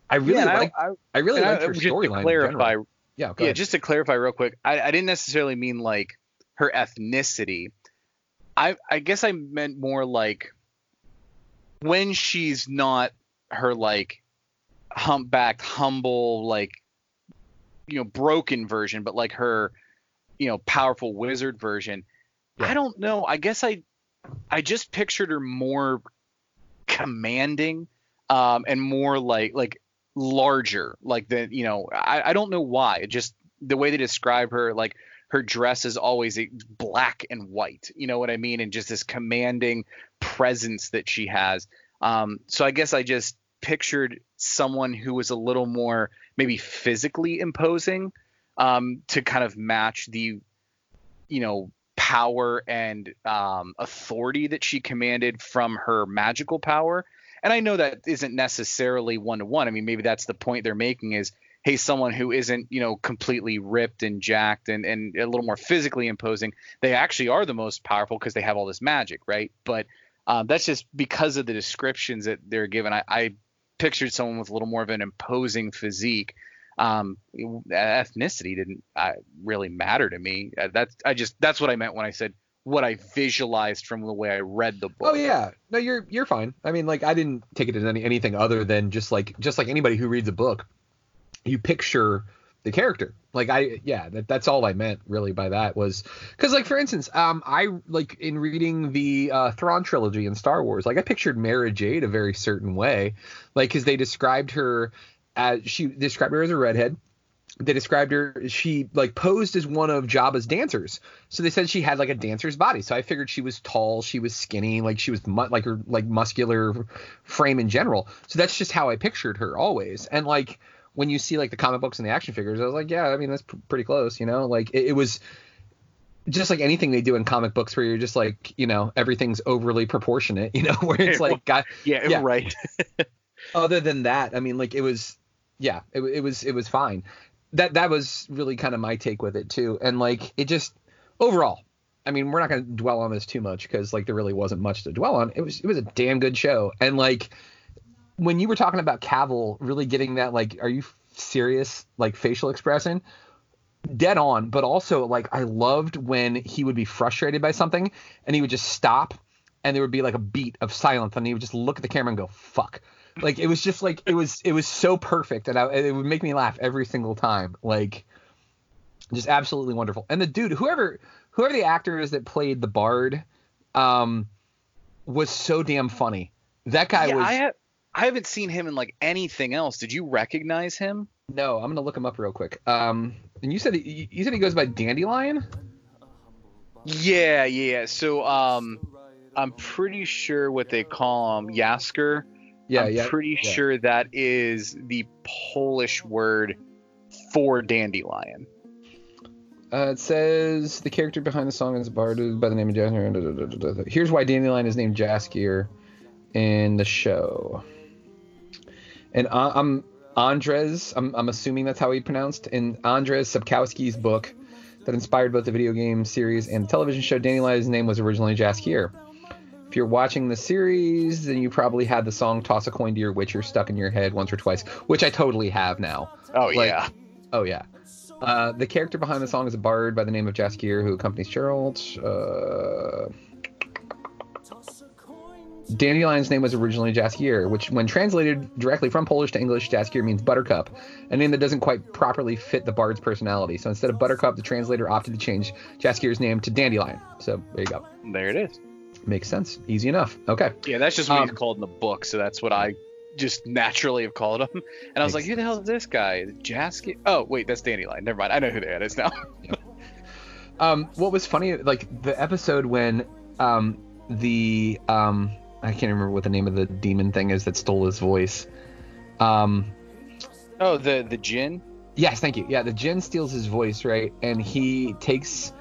Speaker 3: I really
Speaker 2: yeah,
Speaker 3: like I, I, really liked her storyline.
Speaker 2: Clarify,
Speaker 3: yeah,
Speaker 2: yeah, just to clarify real quick, I, I didn't necessarily mean like her ethnicity. I I guess I meant more like when she's not her like humpbacked, humble, like you know, broken version, but like her, you know, powerful wizard version. Yeah. I don't know. I guess I I just pictured her more commanding um and more like like larger like the you know I, I don't know why it just the way they describe her like her dress is always black and white. You know what I mean? And just this commanding presence that she has. Um, so I guess I just pictured someone who was a little more maybe physically imposing um, to kind of match the, you know, power and um, authority that she commanded from her magical power. And I know that isn't necessarily one to one. I mean, maybe that's the point they're making is hey, someone who isn't, you know, completely ripped and jacked and, and a little more physically imposing, they actually are the most powerful because they have all this magic, right? But um, that's just because of the descriptions that they're given. I, I pictured someone with a little more of an imposing physique. Um, ethnicity didn't uh, really matter to me. Uh, that's I just that's what I meant when I said what I visualized from the way I read the book.
Speaker 3: Oh yeah, no, you're you're fine. I mean, like I didn't take it as any anything other than just like just like anybody who reads a book you picture the character like i yeah that, that's all i meant really by that was because like for instance um i like in reading the uh thrawn trilogy in star wars like i pictured mara jade a very certain way like because they described her as she described her as a redhead they described her she like posed as one of Jabba's dancers. So they said she had like a dancer's body. So I figured she was tall, she was skinny, like she was mu- like her like muscular frame in general. So that's just how I pictured her always. And like when you see like the comic books and the action figures, I was like, yeah, I mean that's pr- pretty close, you know. Like it, it, was just like anything they do in comic books, where you're just like, you know, everything's overly proportionate, you know, where it's like, got,
Speaker 2: yeah, yeah, right.
Speaker 3: Other than that, I mean, like it was, yeah, it, it was it was fine. That that was really kind of my take with it too, and like it just overall. I mean, we're not going to dwell on this too much because like there really wasn't much to dwell on. It was it was a damn good show, and like when you were talking about Cavill really getting that like, are you serious like facial expression? dead on, but also like I loved when he would be frustrated by something and he would just stop and there would be like a beat of silence and he would just look at the camera and go fuck. Like it was just like it was it was so perfect and I, it would make me laugh every single time. Like just absolutely wonderful. And the dude, whoever whoever the actor is that played the bard, um, was so damn funny. That guy
Speaker 2: yeah,
Speaker 3: was.
Speaker 2: I, I haven't seen him in like anything else. Did you recognize him?
Speaker 3: No, I'm gonna look him up real quick. Um, and you said he, you said he goes by Dandelion.
Speaker 2: Yeah, yeah. So um, I'm pretty sure what they call him Jaskier.
Speaker 3: Yeah,
Speaker 2: I'm
Speaker 3: yeah,
Speaker 2: pretty
Speaker 3: yeah.
Speaker 2: sure that is the Polish word for dandelion.
Speaker 3: Uh, it says the character behind the song is a bard by the name of Jaskier. Here's why Dandelion is named Jaskier in the show. And uh, I'm Andres. I'm, I'm assuming that's how he pronounced. In Andres Sapkowski's book that inspired both the video game series and the television show, Dandelion's name was originally Jaskier. If you're watching the series, then you probably had the song "Toss a Coin to Your Witcher" stuck in your head once or twice, which I totally have now.
Speaker 2: Oh
Speaker 3: Like,
Speaker 2: yeah.
Speaker 3: Oh yeah. Uh, the character behind the song is a bard by the name of Jaskier who accompanies Geralt. Uh, Dandelion's name was originally Jaskier, which, when translated directly from Polish to English, Jaskier means buttercup, a name that doesn't quite properly fit the bard's personality. So instead of buttercup, the translator opted to change Jaskier's name to Dandelion. So there you go.
Speaker 2: There it is.
Speaker 3: Makes sense. Easy enough. Okay.
Speaker 2: Yeah, that's just what
Speaker 3: Um,
Speaker 2: he's called in the book, so that's what I just naturally have called him. And I was like, who the hell is this guy? Jasky? Oh, wait, that's Dandelion. Never mind. I know who that is now.
Speaker 3: Um, what was funny, like the episode when um, the um, I can't remember what the name of the demon thing is that stole his voice. Um,
Speaker 2: oh, the the Djinn.
Speaker 3: Yes, thank you. Yeah, the Djinn steals his voice, right? And he takes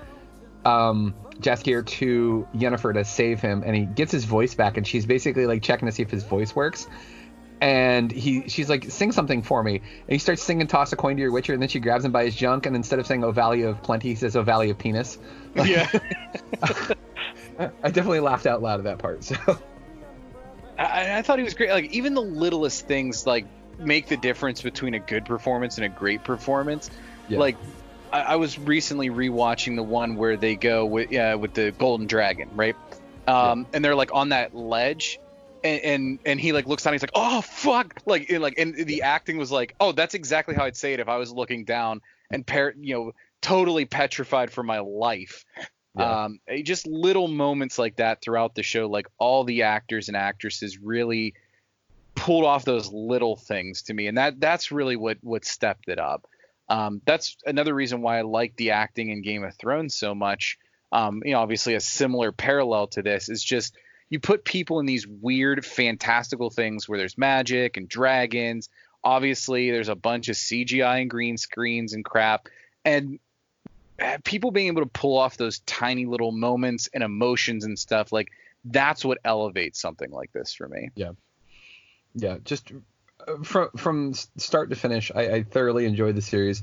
Speaker 3: um Jaskier to Yennefer to save him and he gets his voice back and she's basically like checking to see if his voice works. And he she's like, sing something for me. And he starts singing Toss a Coin to Your Witcher, and then she grabs him by his junk, and instead of saying Oh Valley of Plenty, he says Oh Valley of Penis. Like-
Speaker 2: Yeah.
Speaker 3: I definitely laughed out loud at that part. So
Speaker 2: I, I thought he was great. Like even the littlest things like make the difference between a good performance and a great performance.
Speaker 3: Yeah.
Speaker 2: Like I, I was recently rewatching the one where they go with uh, with the golden dragon, right? Um, and they're like on that ledge. And, and and he like looks down. And he's like, "Oh fuck!" Like and, like and the acting was like, "Oh, that's exactly how I'd say it if I was looking down and par- you know totally petrified for my life."
Speaker 3: Yeah.
Speaker 2: Um, eh, just little moments like that throughout the show, like all the actors and actresses really pulled off those little things to me, and that that's really what what stepped it up. Um, that's another reason why I like the acting in Game of Thrones so much. Um, you know, obviously a similar parallel to this is just you put people in these weird, fantastical things where there's magic and dragons. Obviously, there's a bunch of CGI and green screens and crap, and people being able to pull off those tiny little moments and emotions and stuff like that's what elevates something like this for me.
Speaker 3: Yeah. Yeah, just uh, from from start to finish, I, I thoroughly enjoyed the series,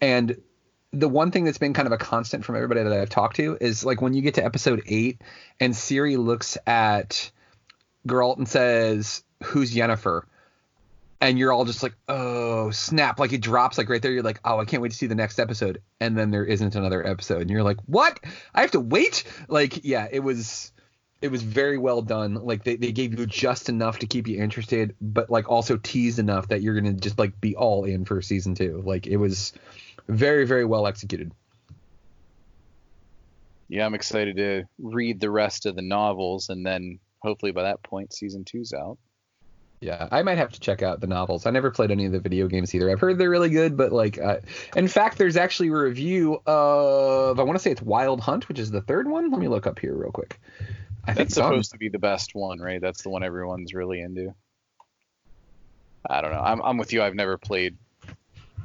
Speaker 3: and the one thing that's been kind of a constant from everybody that I've talked to is like when you get to episode eight and Ciri looks at Geralt and says, "Who's Yennefer?" And you're all just like, "Oh snap!" Like it drops like right there. You're like, "Oh, I can't wait to see the next episode," and then there isn't another episode, and you're like, "What? I have to wait?" Like, yeah, it was it was very well done. Like they, they gave you just enough to keep you interested, but like also teased enough that you're gonna just like be all in for season two. Like it was very very well executed.
Speaker 2: Yeah, I'm excited to read the rest of the novels, and then hopefully by that point, season two's out.
Speaker 3: Yeah, I might have to check out the novels. I never played any of the video games either. I've heard they're really good, but like, uh, in fact, there's actually a review of I want to say it's Wild Hunt, which is the third one. Let me look up here real quick. I think
Speaker 2: That's
Speaker 3: it's on-
Speaker 2: supposed to be the best one, right? That's the one everyone's really into. I don't know. I'm I'm with you. I've never played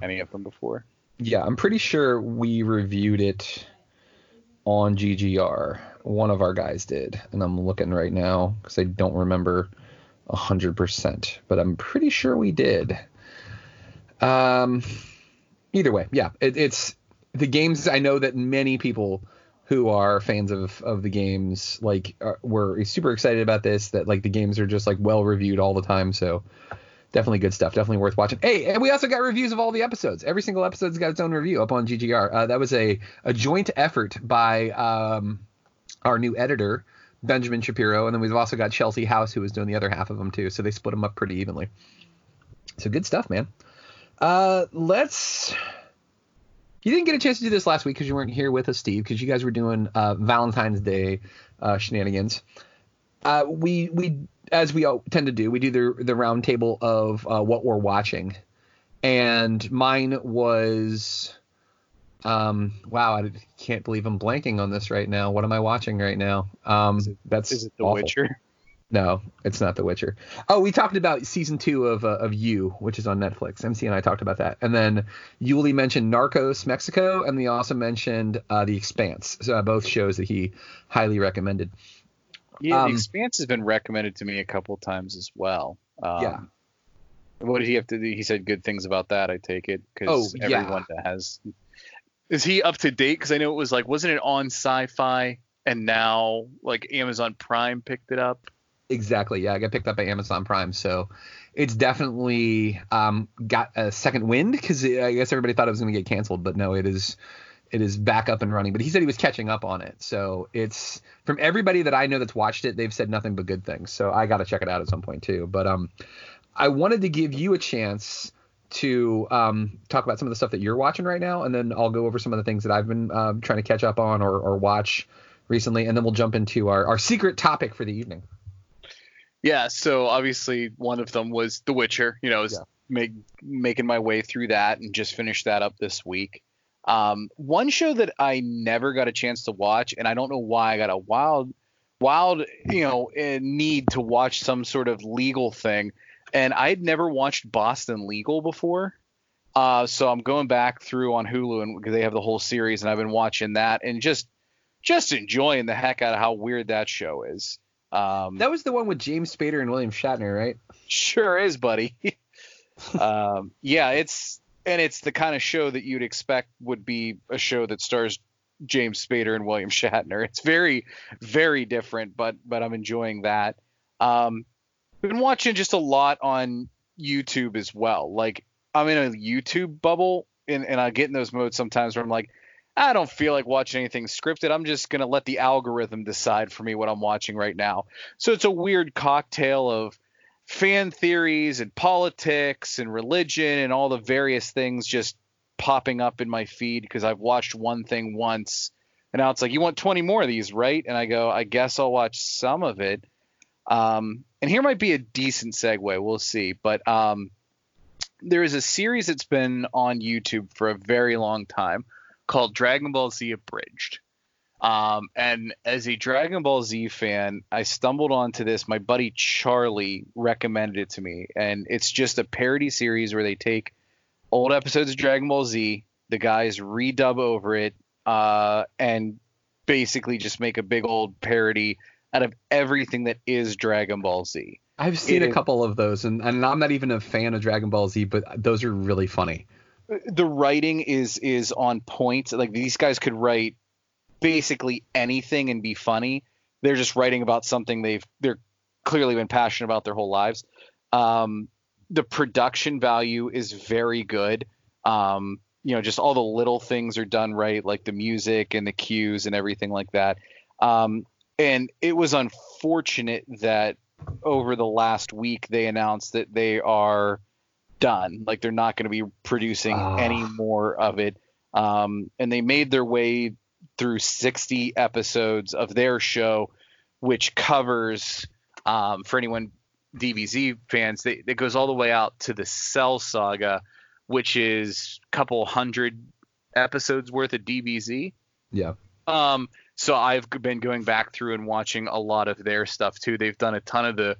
Speaker 2: any of them before.
Speaker 3: Yeah, I'm pretty sure we reviewed it on GGR. One of our guys did, and I'm looking right now because I don't remember hundred percent, but I'm pretty sure we did. Um, either way, yeah, it, it's the games. I know that many people who are fans of of the games like are, were super excited about this. That like the games are just like well reviewed all the time. So definitely good stuff. Definitely worth watching. Hey, and we also got reviews of all the episodes. Every single episode's got its own review up on GGR. Uh, that was a a joint effort by um, our new editor Benjamin Shapiro, and then we've also got Chelsea House who was doing the other half of them too. So they split them up pretty evenly. So good stuff, man. Uh, let's. You didn't get a chance to do this last week because you weren't here with us, Steve, because you guys were doing uh, Valentine's Day uh, shenanigans. Uh, we we as we all tend to do, we do the the round table of uh, what we're watching, and mine was, um, wow, I can't believe I'm blanking on this right now. What am I watching right now? Um, that's
Speaker 2: Is it The
Speaker 3: awful.
Speaker 2: Witcher?
Speaker 3: No, it's not The Witcher. Oh, we talked about season two of uh, of You, which is on Netflix. MC and I talked about that, and then Yuli mentioned Narcos Mexico, and we also mentioned uh, The Expanse. So uh, both shows that he highly recommended.
Speaker 2: Yeah,
Speaker 3: Um,
Speaker 2: The Expanse has been recommended to me a couple times as well. Um,
Speaker 3: Yeah.
Speaker 2: What did he have to do? He said good things about that. I take it because
Speaker 3: Oh, yeah.
Speaker 2: everyone that has. Is he up to date? Because I know it was like, wasn't it on Sci-Fi, and now like Amazon Prime picked it up.
Speaker 3: Exactly. Yeah, I got picked up by Amazon Prime, so it's definitely um, got a second wind because I guess everybody thought it was going to get canceled, but no, it is it is back up and running. But he said he was catching up on it, so it's from everybody that I know that's watched it, they've said nothing but good things. So I got to check it out at some point too. But um, I wanted to give you a chance to um, talk about some of the stuff that you're watching right now, and then I'll go over some of the things that I've been um, trying to catch up on or, or watch recently, and then we'll jump into our, our secret topic for the evening.
Speaker 2: Yeah, so obviously one of them was The Witcher. You know, I was
Speaker 3: Yeah.
Speaker 2: make, making my way through that and just finished that up this week. Um, one show that I never got a chance to watch, and I don't know why I got a wild, wild, you know, eh, need to watch some sort of legal thing, and I had never watched Boston Legal before. Uh, so I'm going back through on Hulu and because they have the whole series, and I've been watching that and just, just enjoying the heck out of how weird that show is. Um,
Speaker 3: That was the one with James Spader and William Shatner, right?
Speaker 2: Sure is, buddy. um, yeah, it's and it's the kind of show that you'd expect would be a show that stars James Spader and William Shatner. It's very, very different, but but I'm enjoying that. Um, been watching just a lot on YouTube as well. Like I'm in a YouTube bubble, and and I get in those modes sometimes where I'm like. I don't feel like watching anything scripted. I'm just to let the algorithm decide for me what I'm watching right now. So it's a weird cocktail of fan theories and politics and religion and all the various things just popping up in my feed because I've watched one thing once and now it's like you want 20 more of these right and I go I guess I'll watch some of it um, and here might be a decent segue. We'll see. But um, there is a series that's been on YouTube for a very long time called Dragon Ball Z Abridged. Um, and as a Dragon Ball Z fan, I stumbled onto this. My buddy Charlie recommended it to me, and it's just a parody series where they take old episodes of Dragon Ball Z, the guys redub over it, uh, and basically just make a big old parody out of everything that is Dragon Ball Z.
Speaker 3: I've seen
Speaker 2: It
Speaker 3: a
Speaker 2: is-
Speaker 3: couple of those, and, and I'm not even a fan of Dragon Ball Z, but those are really funny.
Speaker 2: the writing is is on point. Like these guys could write basically anything and be funny. They're just writing about something they've they're clearly been passionate about their whole lives. Um, the production value is very good. Um, you know, just all the little things are done right, like the music and the cues and everything like that. Um, and it was unfortunate that over the last week they announced that they are done. Like they're not going to be producing
Speaker 3: Ah.
Speaker 2: any more of it. Um, and they made their way through 60 episodes of their show, which covers um, for anyone DBZ fans, they, it goes all the way out to the Cell Saga, which is a couple hundred episodes worth of DBZ.
Speaker 3: Yeah.
Speaker 2: Um, so I've been going back through and watching a lot of their stuff too. They've done a ton of the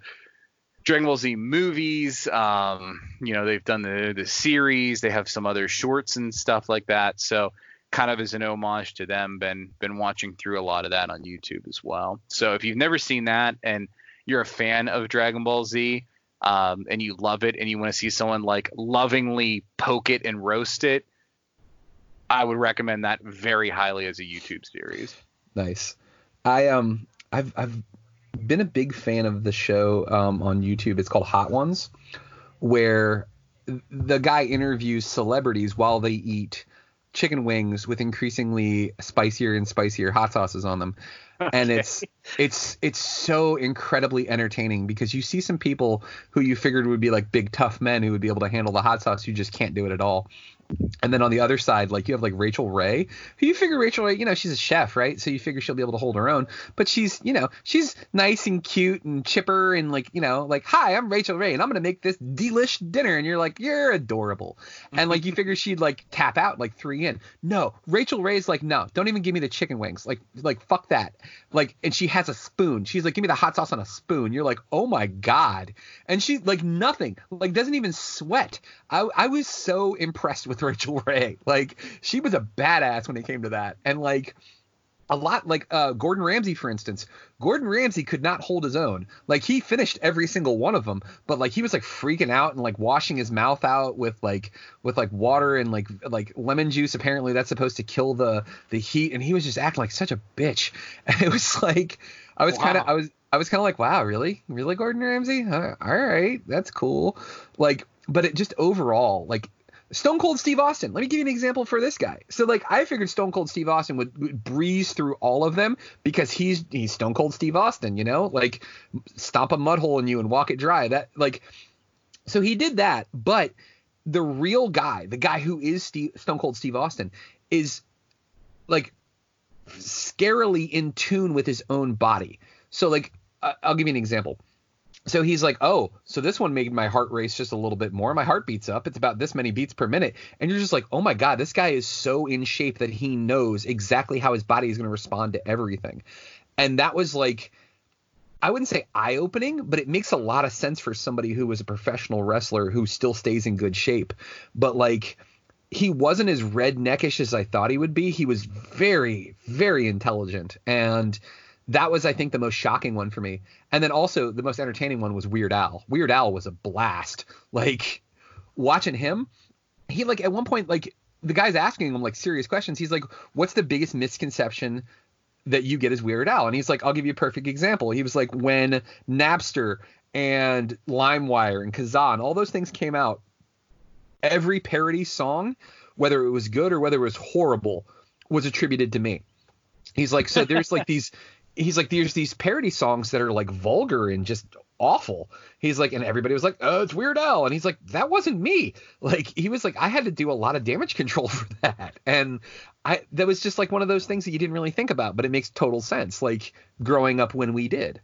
Speaker 2: Dragon Ball Z movies. Um, you know, they've done the the series. They have some other shorts and stuff like that. So kind of as an homage to them, been been watching through a lot of that on YouTube as well. So if you've never seen that and you're a fan of Dragon Ball Z, um, and you love it and you want to see someone like lovingly poke it and roast it, I would recommend that very highly as a YouTube series.
Speaker 3: Nice. I um I've I've been a big fan of the show um, on YouTube. It's called Hot Ones, where the guy interviews celebrities while they eat chicken wings with increasingly spicier and spicier hot sauces on them. And it's it's it's so incredibly entertaining because you see some people who you figured would be like big tough men who would be able to handle the hot sauce you just can't do it at all. And then on the other side, like you have like Rachael Ray, who you figure Rachael Ray, you know, she's a chef, right? So you figure she'll be able to hold her own. But she's, you know, she's nice and cute and chipper and like, you know, like, hi, I'm Rachael Ray and I'm gonna make this delish dinner. And you're like, you're adorable. And like you figure she'd like tap out like three in. No, Rachael Ray's like, no, don't even give me the chicken wings. Like, like fuck that. Like, and she has a spoon. She's like, give me the hot sauce on a spoon. You're like, oh my god. And she's like nothing. Like doesn't even sweat. I I was so impressed with Rachael Ray. Like she was a badass when it came to that. And like a lot like uh, Gordon Ramsay, for instance. Gordon Ramsay could not hold his own. Like he finished every single one of them, but like he was like freaking out and like washing his mouth out with like with like water and like like lemon juice. Apparently that's supposed to kill the the heat, and he was just acting like such a bitch. And it was like I was kind of I was I was kind of like, wow, really, really, Gordon Ramsay? All right, that's cool. Like, but it just overall like Stone Cold Steve Austin. Let me give you an example for this guy. So like I figured Stone Cold Steve Austin would, would breeze through all of them because he's he's Stone Cold Steve Austin, you know? Like stomp a mud hole in you and walk it dry. That like so he did that, but the real guy, the guy who is Steve, Stone Cold Steve Austin is like scarily in tune with his own body. So like I'll give you an example so he's like, oh, so this one made my heart race just a little bit more. My heart beats up. It's about this many beats per minute. And you're just like, oh my God, this guy is so in shape that he knows exactly how his body is going to respond to everything. And that was like, I wouldn't say eye opening, but it makes a lot of sense for somebody who was a professional wrestler who still stays in good shape. But like, he wasn't as redneckish as I thought he would be. He was very, very intelligent. And that was, I think, the most shocking one for me. And then also the most entertaining one was Weird Al. Weird Al was a blast. Like watching him, he like at one point like the guy's asking him like serious questions. He's like, "What's the biggest misconception that you get as Weird Al?" And he's like, "I'll give you a perfect example." He was like, when Napster and LimeWire and Kazaa, all those things came out, every parody song, whether it was good or whether it was horrible, was attributed to me. He's like, so there's like these he's like there's these parody songs that are like vulgar and just awful. He's like, and everybody was like, oh, it's Weird Al. And he's like, that wasn't me. Like, he was like, I had to do a lot of damage control for that. And I, that was just like one of those things that you didn't really think about, but it makes total sense. Like growing up when we did.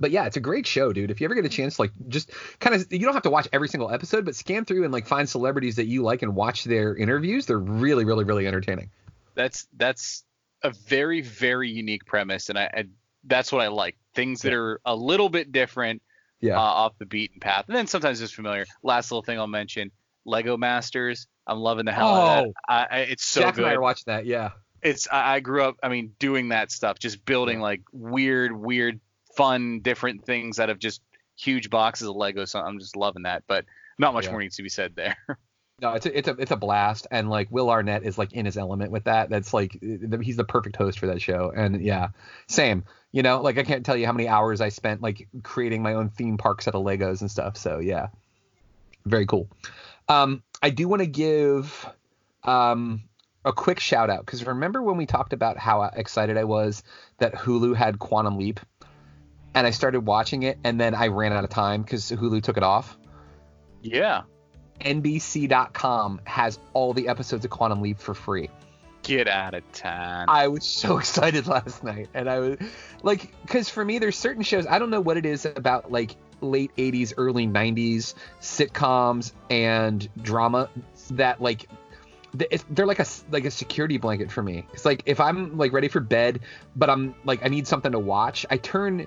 Speaker 3: But yeah, it's a great show, dude. If you ever get a chance, like just kind of, you don't have to watch every single episode, but scan through and like find celebrities that you like and watch their interviews. They're really, really, really entertaining.
Speaker 2: That's, that's, a very very unique premise and I, I that's what I like things that are a little bit different
Speaker 3: Yeah.
Speaker 2: uh, off the beaten path and then sometimes just familiar last little thing I'll mention Lego Masters I'm loving the hell out of
Speaker 3: Oh.
Speaker 2: that I, I, it's so
Speaker 3: Jack
Speaker 2: good
Speaker 3: and I watching that. Yeah.
Speaker 2: it's I, I grew up I mean doing that stuff just building like weird weird fun different things out of just huge boxes of Lego so I'm just loving that but not much
Speaker 3: Yeah.
Speaker 2: more needs to be said there
Speaker 3: No, it's a, it's a it's a blast, and like Will Arnett is like in his element with that. That's like he's the perfect host for that show, and yeah, same. You know, like I can't tell you how many hours I spent like creating my own theme park set of Legos and stuff. So yeah, very cool. Um, I do want to give um a quick shout out because remember when we talked about how excited I was that Hulu had Quantum Leap, and I started watching it, and then I ran out of time because Hulu took it off.
Speaker 2: yeah
Speaker 3: NBC.com has all the episodes of Quantum Leap for free.
Speaker 2: get out of town
Speaker 3: I was so excited last night, and I was like, because for me, there's certain shows I don't know what it is about like late 80s, early 90s sitcoms and drama that like they're like a like a security blanket for me. It's like if I'm like ready for bed, but I'm like I need something to watch, I turn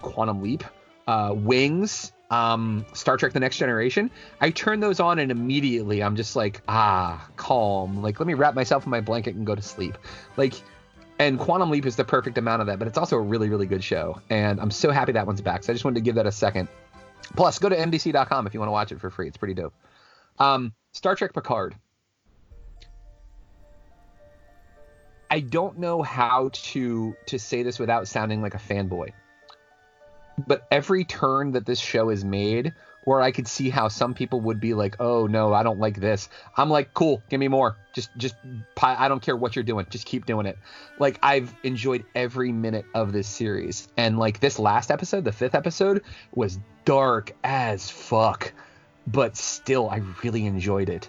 Speaker 3: Quantum Leap, uh, Wings, um, Star Trek: The Next Generation. I turn those on and immediately I'm just like, ah, calm. Like let me wrap myself in my blanket and go to sleep. Like, and Quantum Leap is the perfect amount of that, but it's also a really really good show, and I'm so happy that one's back. So I just wanted to give that a second. Plus, go to NBC.com if you want to watch it for free. It's pretty dope. Um, Star Trek Picard. I don't know how to to say this without sounding like a fanboy. But every turn that this show is made where I could see how some people would be like, "Oh no, I don't like this." I'm like, "Cool, give me more. Just just I don't care what you're doing. Just keep doing it." Like I've enjoyed every minute of this series. And like this last episode, the 5th episode was dark as fuck, but still I really enjoyed it.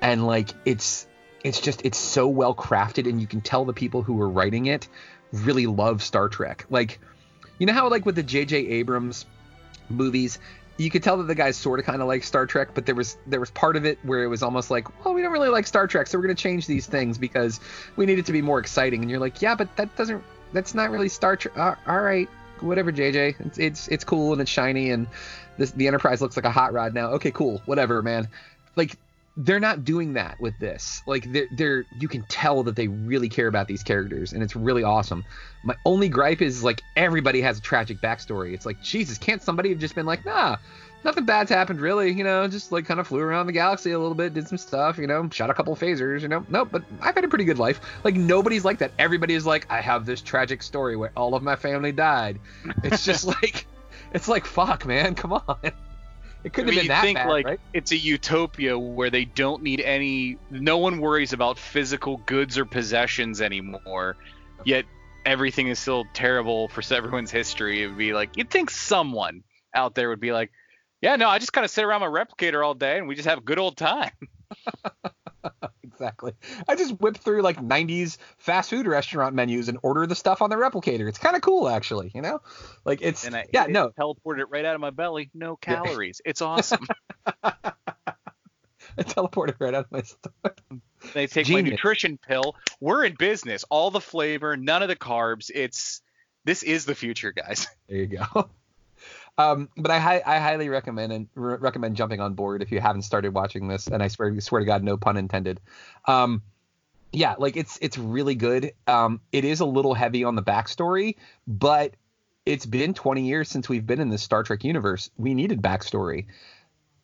Speaker 3: And like it's it's just it's so well crafted and you can tell the people who were writing it really love Star Trek. Like you know how like with the J.J. Abrams movies, you could tell that the guys sort of kind of like Star Trek, but there was there was part of it where it was almost like, well, we don't really like Star Trek, so we're gonna change these things because we need it to be more exciting. And you're like, yeah, but that doesn't that's not really Star Trek. Uh, all right, whatever, JJ. It's it's it's cool and it's shiny and this the Enterprise looks like a hot rod now. Okay, cool, whatever, man. Like they're not doing that with this. Like they're they're you can tell that they really care about these characters and it's really awesome. My only gripe is like everybody has a tragic backstory. It's like Jesus, can't somebody have just been like, nah, nothing bad's happened really, you know, just like kind of flew around the galaxy a little bit, did some stuff, you know, shot a couple phasers, you know. Nope, but I've had a pretty good life. Like nobody's like that. Everybody is like, I have this tragic story where all of my family died. It's just like it's like fuck, man, come on. It couldn't
Speaker 2: I mean,
Speaker 3: have been
Speaker 2: you
Speaker 3: that
Speaker 2: think
Speaker 3: bad,
Speaker 2: like
Speaker 3: right?
Speaker 2: it's a utopia where they don't need any no one worries about physical goods or possessions anymore yet everything is still terrible for everyone's history it would be like you'd think someone out there would be like yeah no i just kind of sit around my replicator all day and we just have a good old time
Speaker 3: exactly. I just whip through like 90s fast food restaurant menus and order the stuff on the replicator. It's kind of cool, actually. You know, like it's
Speaker 2: and i
Speaker 3: yeah,
Speaker 2: it,
Speaker 3: no,
Speaker 2: teleport it right out of my belly no calories it's awesome
Speaker 3: I teleported right out of my stomach.
Speaker 2: they take my nutrition pill we're in business all the flavor none of the carbs it's this is the future guys
Speaker 3: There you go. Um, but I, I highly recommend and re- recommend jumping on board if you haven't started watching this. And I swear, swear to God, no pun intended. Um, yeah, like it's it's really good. Um, it is a little heavy on the backstory, but it's been 20 years since we've been in this Star Trek universe. We needed backstory.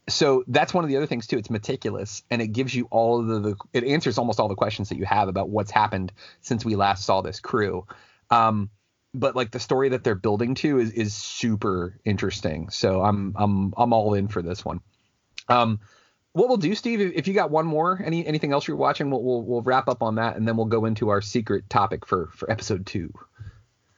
Speaker 3: So that's one of the other things too. It's meticulous and it gives you all the, the it answers almost all the questions that you have about what's happened since we last saw this crew. Um, but like the story that they're building to is is super interesting. So I'm I'm I'm all in for this one. Um, what we'll do, Steve, if you got one more, any anything else you're watching, we'll we'll, we'll wrap up on that, and then we'll go into our secret topic for for episode two.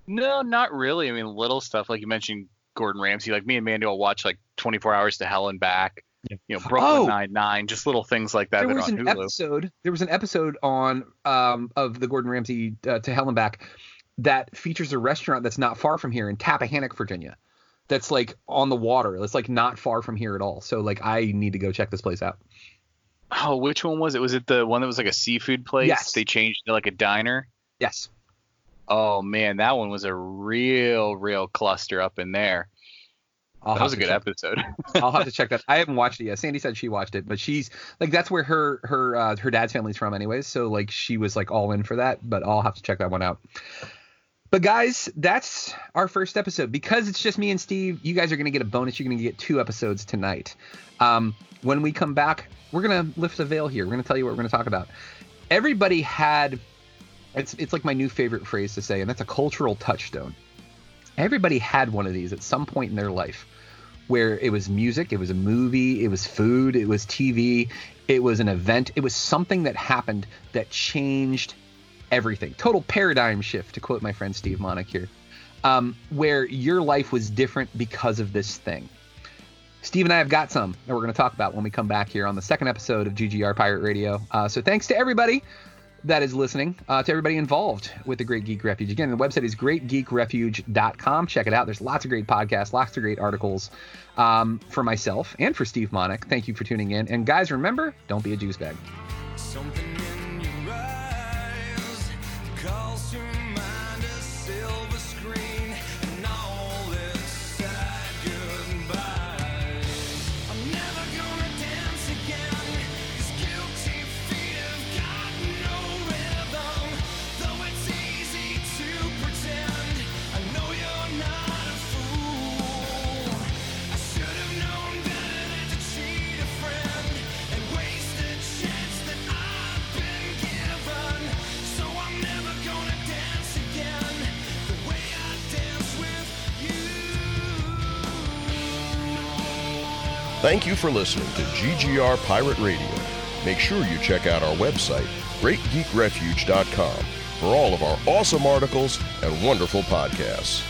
Speaker 2: No, not really. I mean, little stuff like you mentioned Gordon Ramsay. Like me and Mandy will watch like 24 Hours to Hell and Back. You know, Brooklyn
Speaker 3: Oh.
Speaker 2: Nine Nine, just little things like that
Speaker 3: there
Speaker 2: that
Speaker 3: was
Speaker 2: on
Speaker 3: an
Speaker 2: Hulu.
Speaker 3: episode. There was an episode on um of the Gordon Ramsay uh, to Hell and Back that features a restaurant that's not far from here in Tappahannock, Virginia. That's like on the water. It's like not far from here at all. So like I need to go check this place out.
Speaker 2: Oh, which one was it? Was it the one that was like a seafood place?
Speaker 3: Yes.
Speaker 2: They changed to like a diner.
Speaker 3: Yes.
Speaker 2: Oh man, that one was a real, real cluster up in there.
Speaker 3: I'll
Speaker 2: that was a good
Speaker 3: check-
Speaker 2: episode.
Speaker 3: I'll have to check that. I haven't watched it yet. Sandy said she watched it, but she's like that's where her her uh, her dad's family's from anyways. So like she was like all in for that. But I'll have to check that one out. But guys, that's our first episode. Because it's just me and Steve, you guys are gonna get a bonus. You're gonna get two episodes tonight. Um, when we come back, we're gonna lift the veil here. We're gonna tell you what we're gonna talk about. Everybody had it's it's like my new favorite phrase to say, and that's a cultural touchstone. Everybody had one of these at some point in their life where it was music, it was a movie, it was food, it was TV, it was an event, it was something that happened that changed everything. Total paradigm shift, to quote my friend Steve Monick here, um, where your life was different because of this thing. Steve and I have got some that we're going to talk about when we come back here on the second episode of GGR Pirate Radio. Uh, so thanks to everybody that is listening, uh, to everybody involved with the Great Geek Refuge. Again, the website is greatgeekrefuge.com. Check it out. There's lots of great podcasts, lots of great articles um, for myself and for Steve Monick. Thank you for tuning in. And guys, remember, don't be a juice bag.
Speaker 12: Something Thank you for listening to GGR Pirate Radio. Make sure you check out our website, greatgeekrefuge.com, for all of our awesome articles and wonderful podcasts.